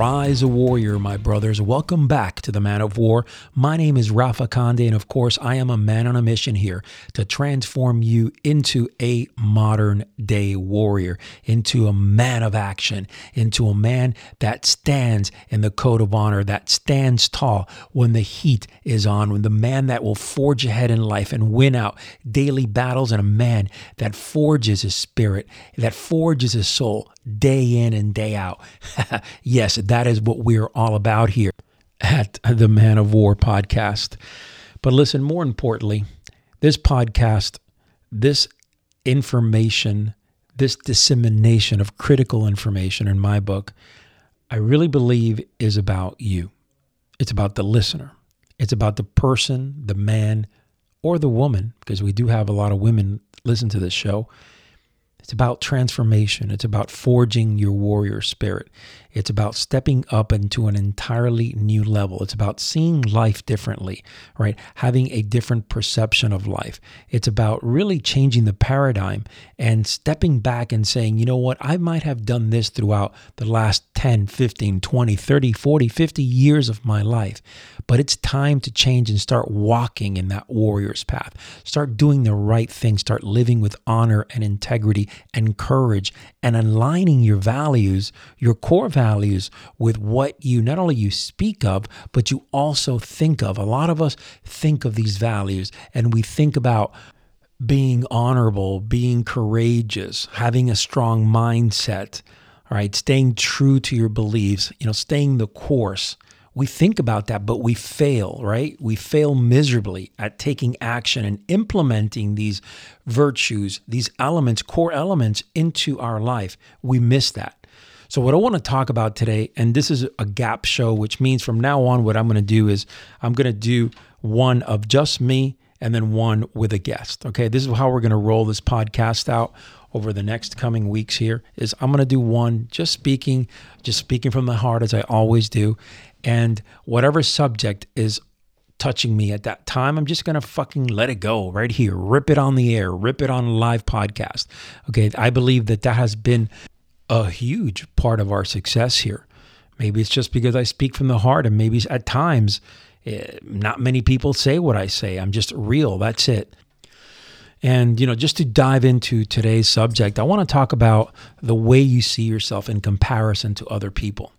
Arise a warrior, my brothers. Welcome back to the Man of War. My name is Rafa Conde, and of course, I am a man on a mission here to transform you into a modern day warrior, into a man of action, into a man that stands in the code of honor, that stands tall when the heat is on, when the man that will forge ahead in life and win out daily battles, and a man that forges his spirit, that forges his soul day in and day out. yes, that is what we're all about here at the Man of War podcast. But listen, more importantly, this podcast, this information, this dissemination of critical information in my book, I really believe is about you. It's about the listener. It's about the person, the man, or the woman, because we do have a lot of women listen to this show. It's about transformation. It's about forging your warrior spirit. It's about stepping up into an entirely new level. It's about seeing life differently, right? Having a different perception of life. It's about really changing the paradigm and stepping back and saying, you know what, I might have done this throughout the last 10, 15, 20, 30, 40, 50 years of my life. But it's time to change and start walking in that warrior's path. Start doing the right thing. Start living with honor and integrity and courage and aligning your values, your core values, with what you not only you speak of, but you also think of. A lot of us think of these values and we think about being honorable, being courageous, having a strong mindset, all right, staying true to your beliefs, you know, staying the course we think about that, but we fail, right? We fail miserably at taking action and implementing these virtues, these elements, core elements into our life. We miss that. So, what I want to talk about today, and this is a gap show, which means from now on, what I'm going to do is I'm going to do one of just me and then one with a guest. Okay. This is how we're going to roll this podcast out over the next coming weeks here is I'm going to do one just speaking just speaking from the heart as I always do and whatever subject is touching me at that time, I'm just going to fucking let it go right here, rip it on the air, rip it on live podcast. Okay. I believe that that has been a huge part of our success here. Maybe it's just because I speak from the heart, and maybe at times, eh, not many people say what I say. I'm just real. That's it. And, you know, just to dive into today's subject, I want to talk about the way you see yourself in comparison to other people.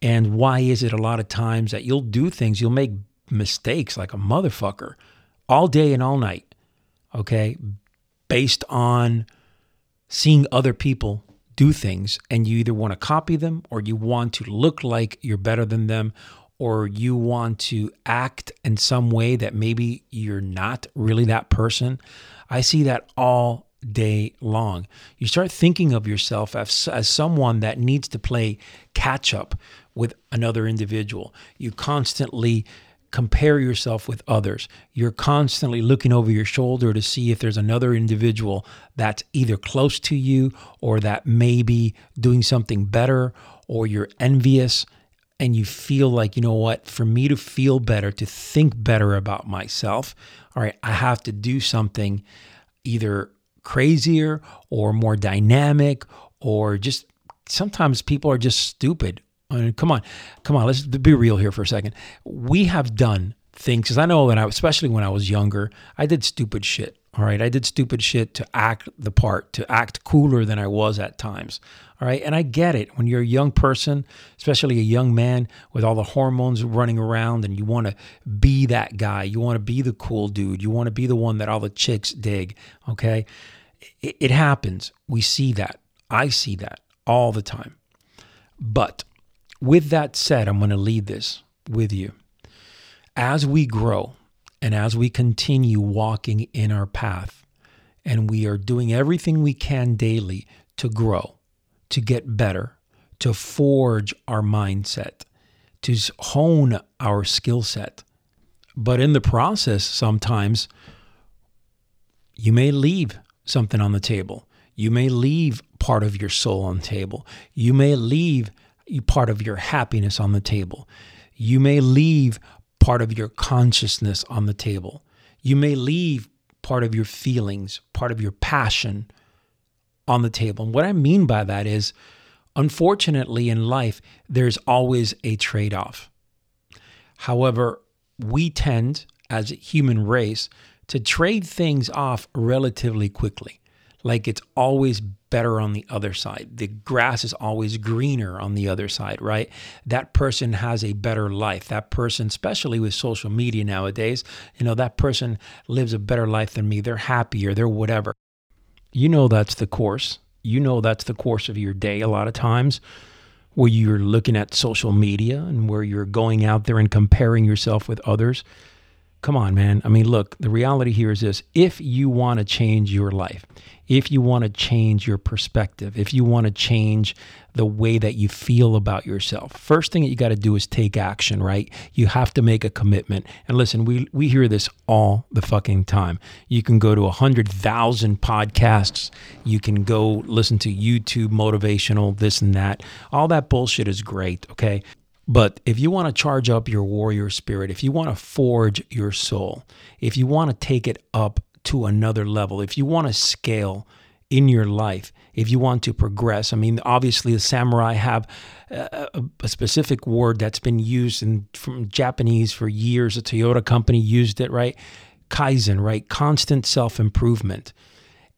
And why is it a lot of times that you'll do things, you'll make mistakes like a motherfucker all day and all night, okay, based on seeing other people do things and you either want to copy them or you want to look like you're better than them or you want to act in some way that maybe you're not really that person. I see that all day long. You start thinking of yourself as, as someone that needs to play catch up with another individual. You constantly compare yourself with others. You're constantly looking over your shoulder to see if there's another individual that's either close to you or that may be doing something better, or you're envious and you feel like, you know what, for me to feel better, to think better about myself, all right, I have to do something either crazier or more dynamic or just sometimes people are just stupid. I mean, come on, come on, let's be real here for a second. We have done things because I know that I, especially when I was younger, I did stupid shit. All right, I did stupid shit to act the part, to act cooler than I was at times. All right, and I get it. When you're a young person, especially a young man with all the hormones running around, and you want to be that guy, you want to be the cool dude, you want to be the one that all the chicks dig. Okay, it, it happens. We see that. I see that all the time. But with that said, I'm going to leave this with you. As we grow and as we continue walking in our path, and we are doing everything we can daily to grow, to get better, to forge our mindset, to hone our skill set. But in the process, sometimes you may leave something on the table. You may leave part of your soul on the table. You may leave part of your happiness on the table. You may leave part of your consciousness on the table. You may leave part of your feelings, part of your passion on the table. And what I mean by that is Unfortunately, in life, there's always a trade off. However, we tend, as a human race, to trade things off relatively quickly. Like it's always better on the other side. The grass is always greener on the other side, right? That person has a better life. That person, especially with social media nowadays, you know, that person lives a better life than me. They're happier, they're whatever. You know, that's the course. You know, that's the course of your day a lot of times where you're looking at social media and where you're going out there and comparing yourself with others. Come on, man. I mean, look, the reality here is this if you want to change your life, if you want to change your perspective, if you want to change the way that you feel about yourself, first thing that you got to do is take action, right? You have to make a commitment. And listen, we, we hear this all the fucking time. You can go to 100,000 podcasts, you can go listen to YouTube motivational, this and that. All that bullshit is great, okay? But if you want to charge up your warrior spirit, if you want to forge your soul, if you want to take it up to another level, if you want to scale in your life, if you want to progress, I mean, obviously the samurai have a, a specific word that's been used in from Japanese for years. The Toyota company used it, right? Kaizen, right? Constant self improvement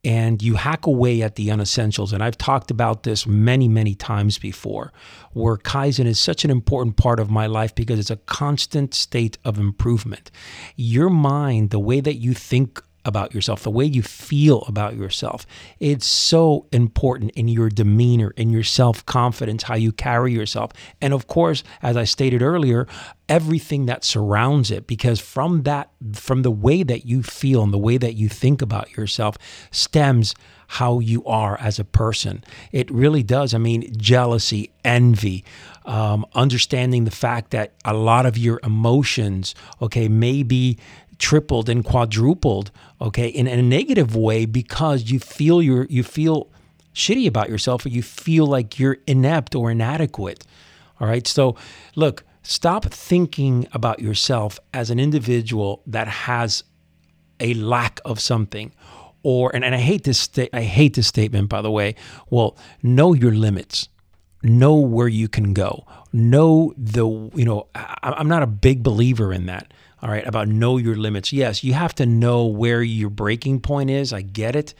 and you hack away at the unessentials. And I've talked about this many, many times before, where Kaizen is such an important part of my life because it's a constant state of improvement. Your mind, the way that you think about yourself, the way you feel about yourself. It's so important in your demeanor, in your self confidence, how you carry yourself. And of course, as I stated earlier, everything that surrounds it, because from that, from the way that you feel and the way that you think about yourself stems how you are as a person. It really does. I mean, jealousy, envy, um, understanding the fact that a lot of your emotions, okay, may be tripled and quadrupled, okay, in a negative way because you feel you you feel shitty about yourself or you feel like you're inept or inadequate. All right. So look, stop thinking about yourself as an individual that has a lack of something or and, and I hate this sta- I hate this statement by the way. Well, know your limits. Know where you can go. Know the you know I, I'm not a big believer in that all right, about know your limits. Yes, you have to know where your breaking point is. I get it.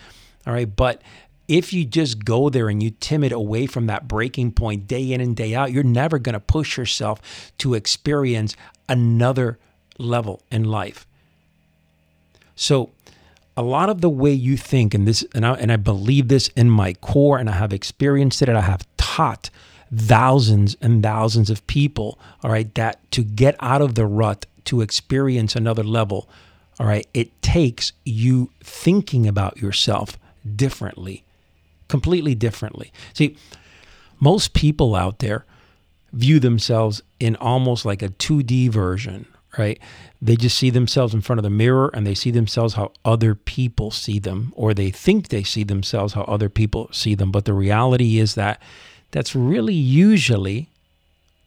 All right, but if you just go there and you timid away from that breaking point day in and day out, you're never going to push yourself to experience another level in life. So, a lot of the way you think, and this, and I, and I believe this in my core, and I have experienced it, and I have taught thousands and thousands of people, all right, that to get out of the rut to experience another level, all right, it takes you thinking about yourself differently, completely differently. See, most people out there view themselves in almost like a 2D version, right? They just see themselves in front of the mirror and they see themselves how other people see them, or they think they see themselves how other people see them. But the reality is that that's really usually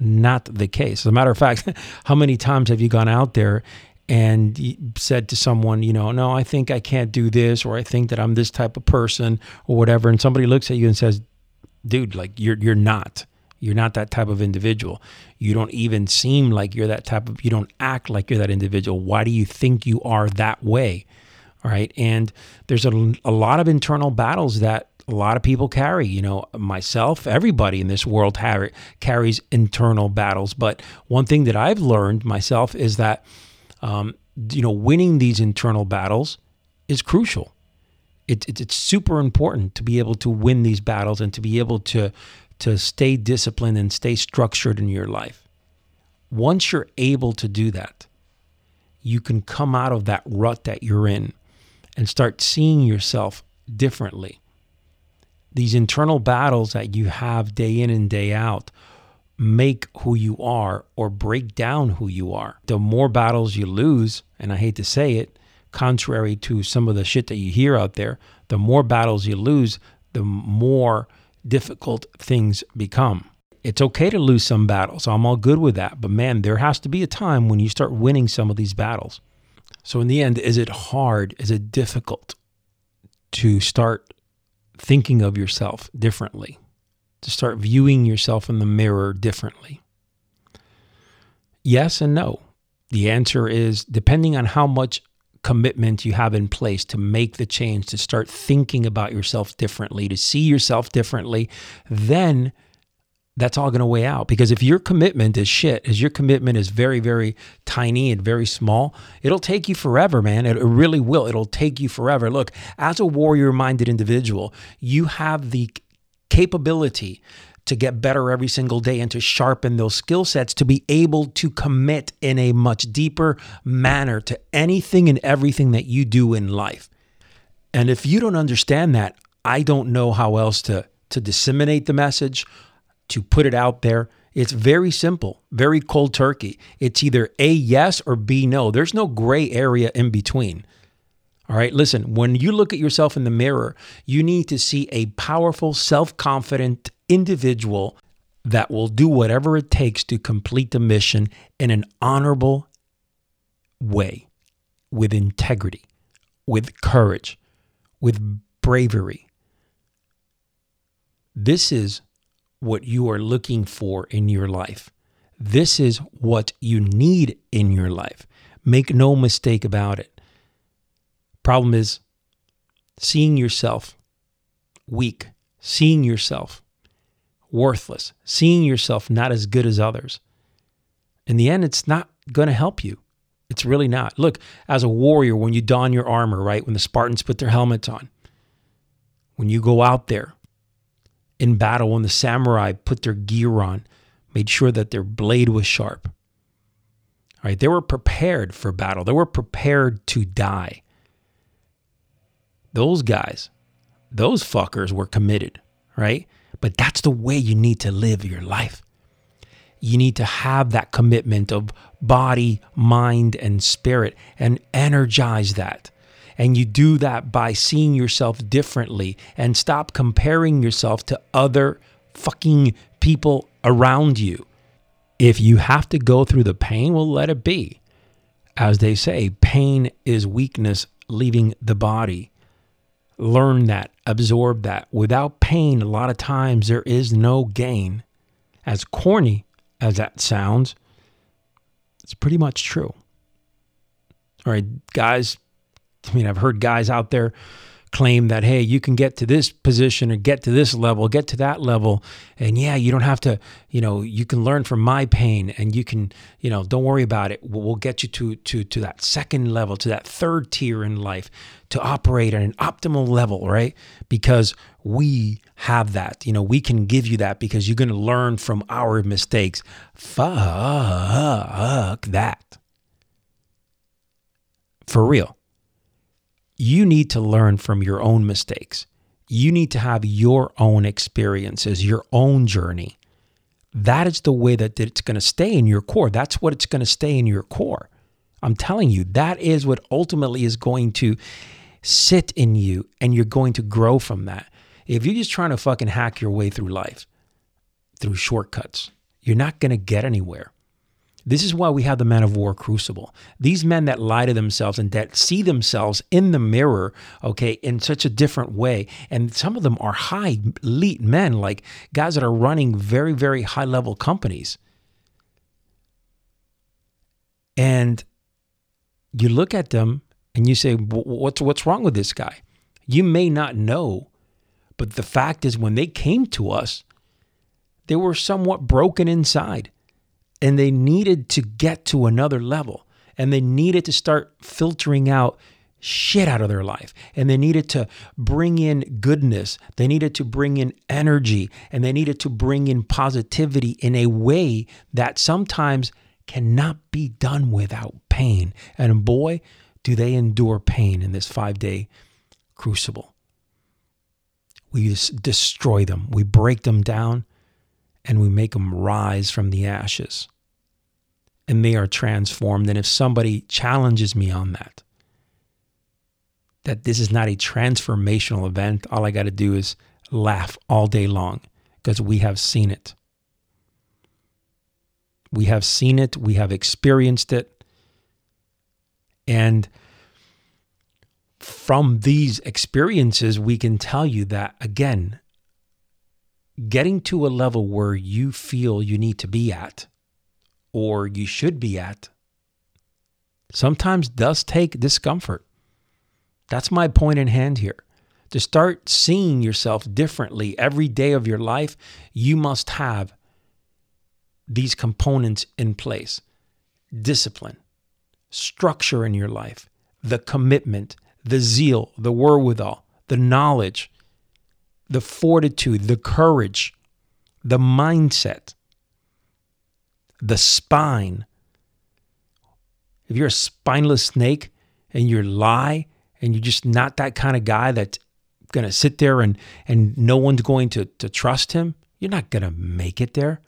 not the case. As a matter of fact, how many times have you gone out there and said to someone, you know, no, I think I can't do this, or I think that I'm this type of person, or whatever, and somebody looks at you and says, dude, like you're you're not. You're not that type of individual. You don't even seem like you're that type of you don't act like you're that individual. Why do you think you are that way? All right. And there's a, a lot of internal battles that a lot of people carry. You know, myself, everybody in this world carries internal battles. But one thing that I've learned myself is that, um, you know, winning these internal battles is crucial. It, it, it's super important to be able to win these battles and to be able to to stay disciplined and stay structured in your life. Once you're able to do that, you can come out of that rut that you're in and start seeing yourself differently these internal battles that you have day in and day out make who you are or break down who you are. The more battles you lose, and I hate to say it, contrary to some of the shit that you hear out there, the more battles you lose, the more difficult things become. It's okay to lose some battles. I'm all good with that. But man, there has to be a time when you start winning some of these battles. So, in the end, is it hard? Is it difficult to start thinking of yourself differently. to start viewing yourself in the mirror differently? Yes and no. The answer is depending on how much commitment you have in place to make the change, to start thinking about yourself differently, to see yourself differently, then that's all going to weigh out. Because if your commitment is shit, as your commitment is very, very tiny and very small, it'll take you forever, man. It really will. It'll take you forever. Look, as a warrior minded individual, you have the capability to get better every single day and to sharpen those skill sets to be able to commit in a much deeper manner to anything and everything that you do in life. And if you don't understand that, I don't know how else to to disseminate the message, to put it out there. It's very simple, very cold turkey. It's either A, yes, or B, no. There's no gray area in between. All right, listen, when you look at yourself in the mirror, you need to see a powerful, self confident individual that will do whatever it takes to complete the mission in an honorable way, with integrity, with courage, with bravery. This is what you are looking for in your life. This is what you need in your life. Make no mistake about it. Problem is seeing yourself weak, seeing yourself worthless, seeing yourself not as good as others. In the end, it's not going to help you. It's really not. Look, as a warrior, when you don your armor, right? When the Spartans put their helmets on, when you go out there, in battle when the samurai put their gear on, made sure that their blade was sharp. Right? They were prepared for battle. They were prepared to die. Those guys, those fuckers were committed, right? But that's the way you need to live your life. You need to have that commitment of body, mind, and spirit and energize that. And you do that by seeing yourself differently and stop comparing yourself to other fucking people around you. If you have to go through the pain, well, let it be. As they say, pain is weakness leaving the body. Learn that, absorb that. Without pain, a lot of times there is no gain. As corny as that sounds, it's pretty much true. All right, guys, I mean, I've heard guys out there claim that, hey, you can get to this position or get to this level, get to that level. And yeah, you don't have to, you know, you can learn from my pain and you can, you know, don't worry about it. We'll, we'll get you to, to, to that second level, to that third tier in life to operate at an optimal level, right? Because we have that. You know, we can give you that because you're going to learn from our mistakes. Fuck that. For real you need to learn from your own mistakes. You need to have your own experiences, your own journey. That is the way that it's going to stay in your core. That's what it's going to stay in your core. I'm telling you, that is what ultimately is going to sit in you and you're going to grow from that. If you're just trying to fucking hack your way through life through shortcuts, you're not going to get anywhere. This is why we have the man of war crucible. These men that lie to themselves and that see themselves in the mirror, okay, in such a different way. And some of them are high elite men, like guys that are running very, very high level companies. And you look at them and you say, what's, what's wrong with this guy? You may not know, but the fact is, when they came to us, they were somewhat broken inside and they needed to get to another level and they needed to start filtering out shit out of their life and they needed to bring in goodness. They needed to bring in energy and they needed to bring in positivity in a way that sometimes cannot be done without pain. And boy do they endure pain in this 5 day crucible. We just destroy them. We break them down and we make them rise from the ashes and they are transformed. And if somebody challenges me on that, that this is not a transformational event, all I got to do is laugh all day long because we have seen it. We have seen it, we have experienced it. And from these experiences, we can tell you that, again, getting to a level where you feel you need to be at or you should be at sometimes does take discomfort. That's my point in hand here. To start seeing yourself differently every day of your life, you must have these components in place discipline, structure in your life, the commitment, the zeal, the wherewithal, the knowledge, the fortitude, the courage, the mindset, the spine. If you're a spineless snake and you lie and you're just not that kind of guy that's going to sit there and, and no one's going to, to trust him, you're not going to make it there.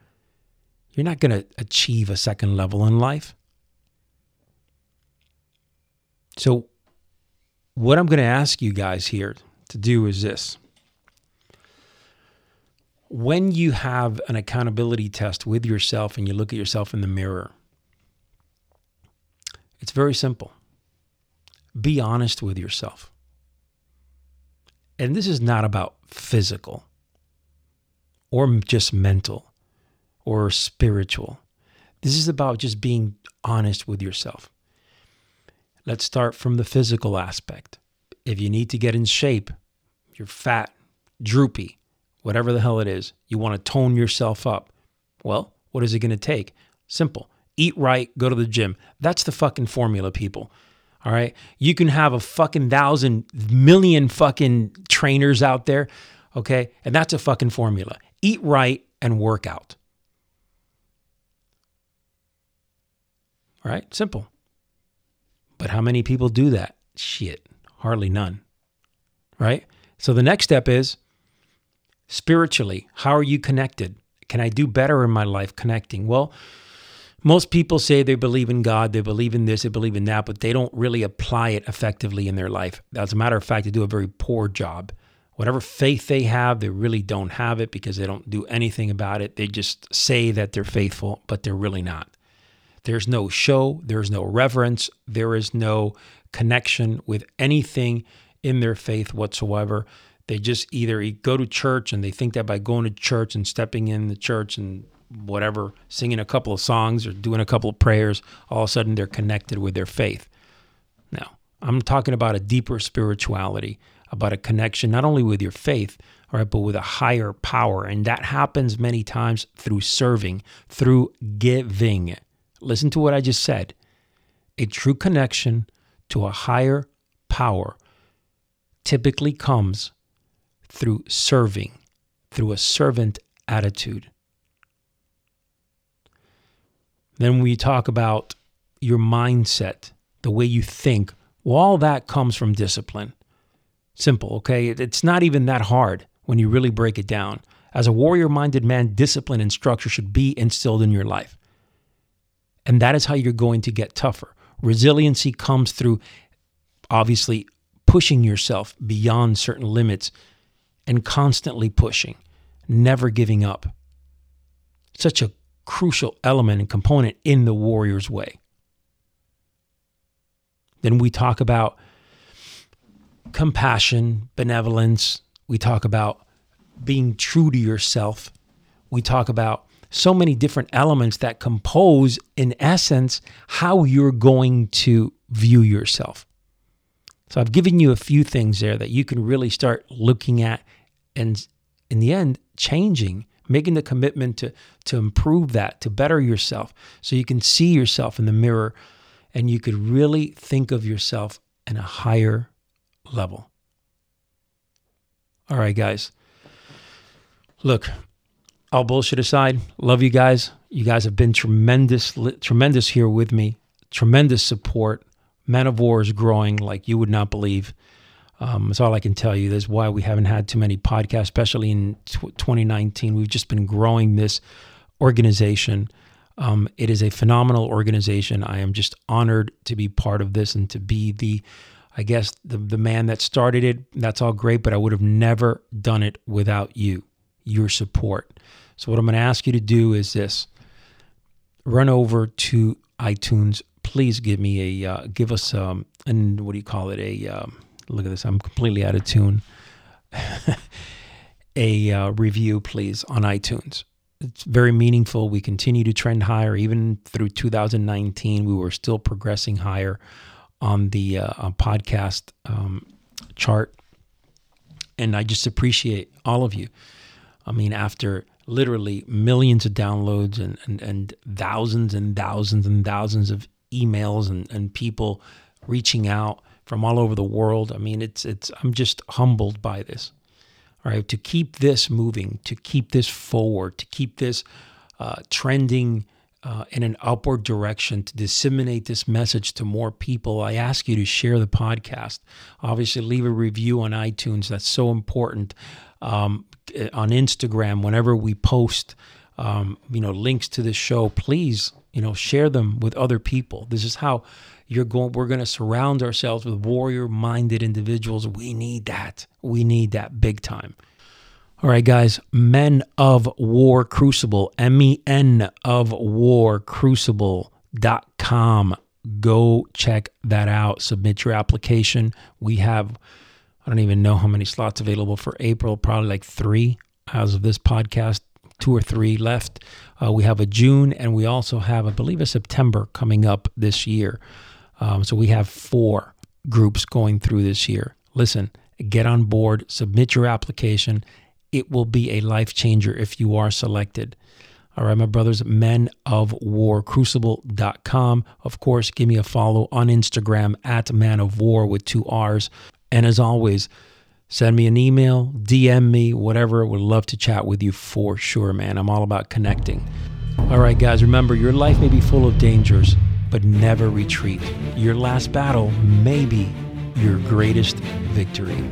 You're not going to achieve a second level in life. So, what I'm going to ask you guys here to do is this. When you have an accountability test with yourself and you look at yourself in the mirror, it's very simple. Be honest with yourself. And this is not about physical or just mental or spiritual. This is about just being honest with yourself. Let's start from the physical aspect. If you need to get in shape, you're fat, droopy, whatever the hell it is, you want to tone yourself up. Well, what is it going to take? Simple. Eat right, go to the gym. That's the fucking formula, people. All right. You can have a fucking thousand million fucking trainers out there. Okay. And that's a fucking formula. Eat right and work out. All right. Simple. But how many people do that? Shit. Hardly none. Right. So the next step is spiritually. How are you connected? Can I do better in my life connecting? Well, most people say they believe in God, they believe in this, they believe in that, but they don't really apply it effectively in their life. As a matter of fact, they do a very poor job. Whatever faith they have, they really don't have it because they don't do anything about it. They just say that they're faithful, but they're really not. There's no show, there's no reverence, there is no connection with anything in their faith whatsoever. They just either go to church and they think that by going to church and stepping in the church and whatever, singing a couple of songs or doing a couple of prayers, all of a sudden they're connected with their faith. Now, I'm talking about a deeper spirituality, about a connection not only with your faith, all right, but with a higher power. And that happens many times through serving, through giving. Listen to what I just said. A true connection to a higher power typically comes through serving, through a servant attitude. Then we talk about your mindset, the way you think. Well, all that comes from discipline. Simple, okay? It's not even that hard when you really break it down. As a warrior minded man, discipline and structure should be instilled in your life. And that is how you're going to get tougher. Resiliency comes through obviously pushing yourself beyond certain limits and constantly pushing, never giving up. Such a crucial element and component in the warrior's way. Then we talk about compassion, benevolence. We talk about being true to yourself. We talk about so many different elements that compose, in essence, how you're going to view yourself. So I've given you a few things there that you can really start looking at and, in the end, changing making the commitment to to improve that, to better yourself, so you can see yourself in the mirror and you could really think of yourself in a higher level. All right, guys. Look, all bullshit aside, love you guys. You guys have been tremendous, tremendous here with me. Tremendous support. Man of War is growing like you would not believe. Um, that's all I can tell you. That's why we haven't had too many podcasts, especially in t- 2019. We've just been growing this organization. Um, it is a phenomenal organization. I am just honored to be part of this and to be the, I guess, the, the man that started it. That's all great, but I would have never done it without you, your support. So, what I'm going to ask you to do is this run over to iTunes. Please give me a, uh, give us, um, and what do you call it? A, um, look at this, I'm completely out of tune. a uh, review, please, on iTunes. It's very meaningful. We continue to trend higher. Even through 2019, we were still progressing higher on the uh, podcast um, chart. And I just appreciate all of you. I mean, after literally millions of downloads and, and, and thousands and thousands and thousands of emails and, and people reaching out from all over the world. I mean, it's it's I'm just humbled by this. All right, to keep this moving, to keep this forward, to keep this uh, trending uh, in an upward direction, to disseminate this message to more people, I ask you to share the podcast. Obviously, leave a review on iTunes. That's so important. Um, on Instagram, whenever we post, um, you know, links to this show, please, you know, share them with other people. This is how you're going we're going to surround ourselves with warrior minded individuals. We need that. We need that big time. All right guys men of war crucible m-e-n of war crucible.com go check that out. Submit your application. We have i don't even know how many slots available for april probably like three as of this podcast two or three left uh, we have a june and we also have i believe a september coming up this year um, so we have four groups going through this year. Listen, get on board, submit your application. It will be a life changer if you are selected. All right, my brothers, men of war, crucible.com. Of course, give me a follow on Instagram at man of war with two R's. And as always, send me an email, DM me, whatever. Would love to chat with you for sure, man. I'm all about connecting. All right, guys, remember your life may be full of dangers but never retreat. Your last battle may be your greatest victory.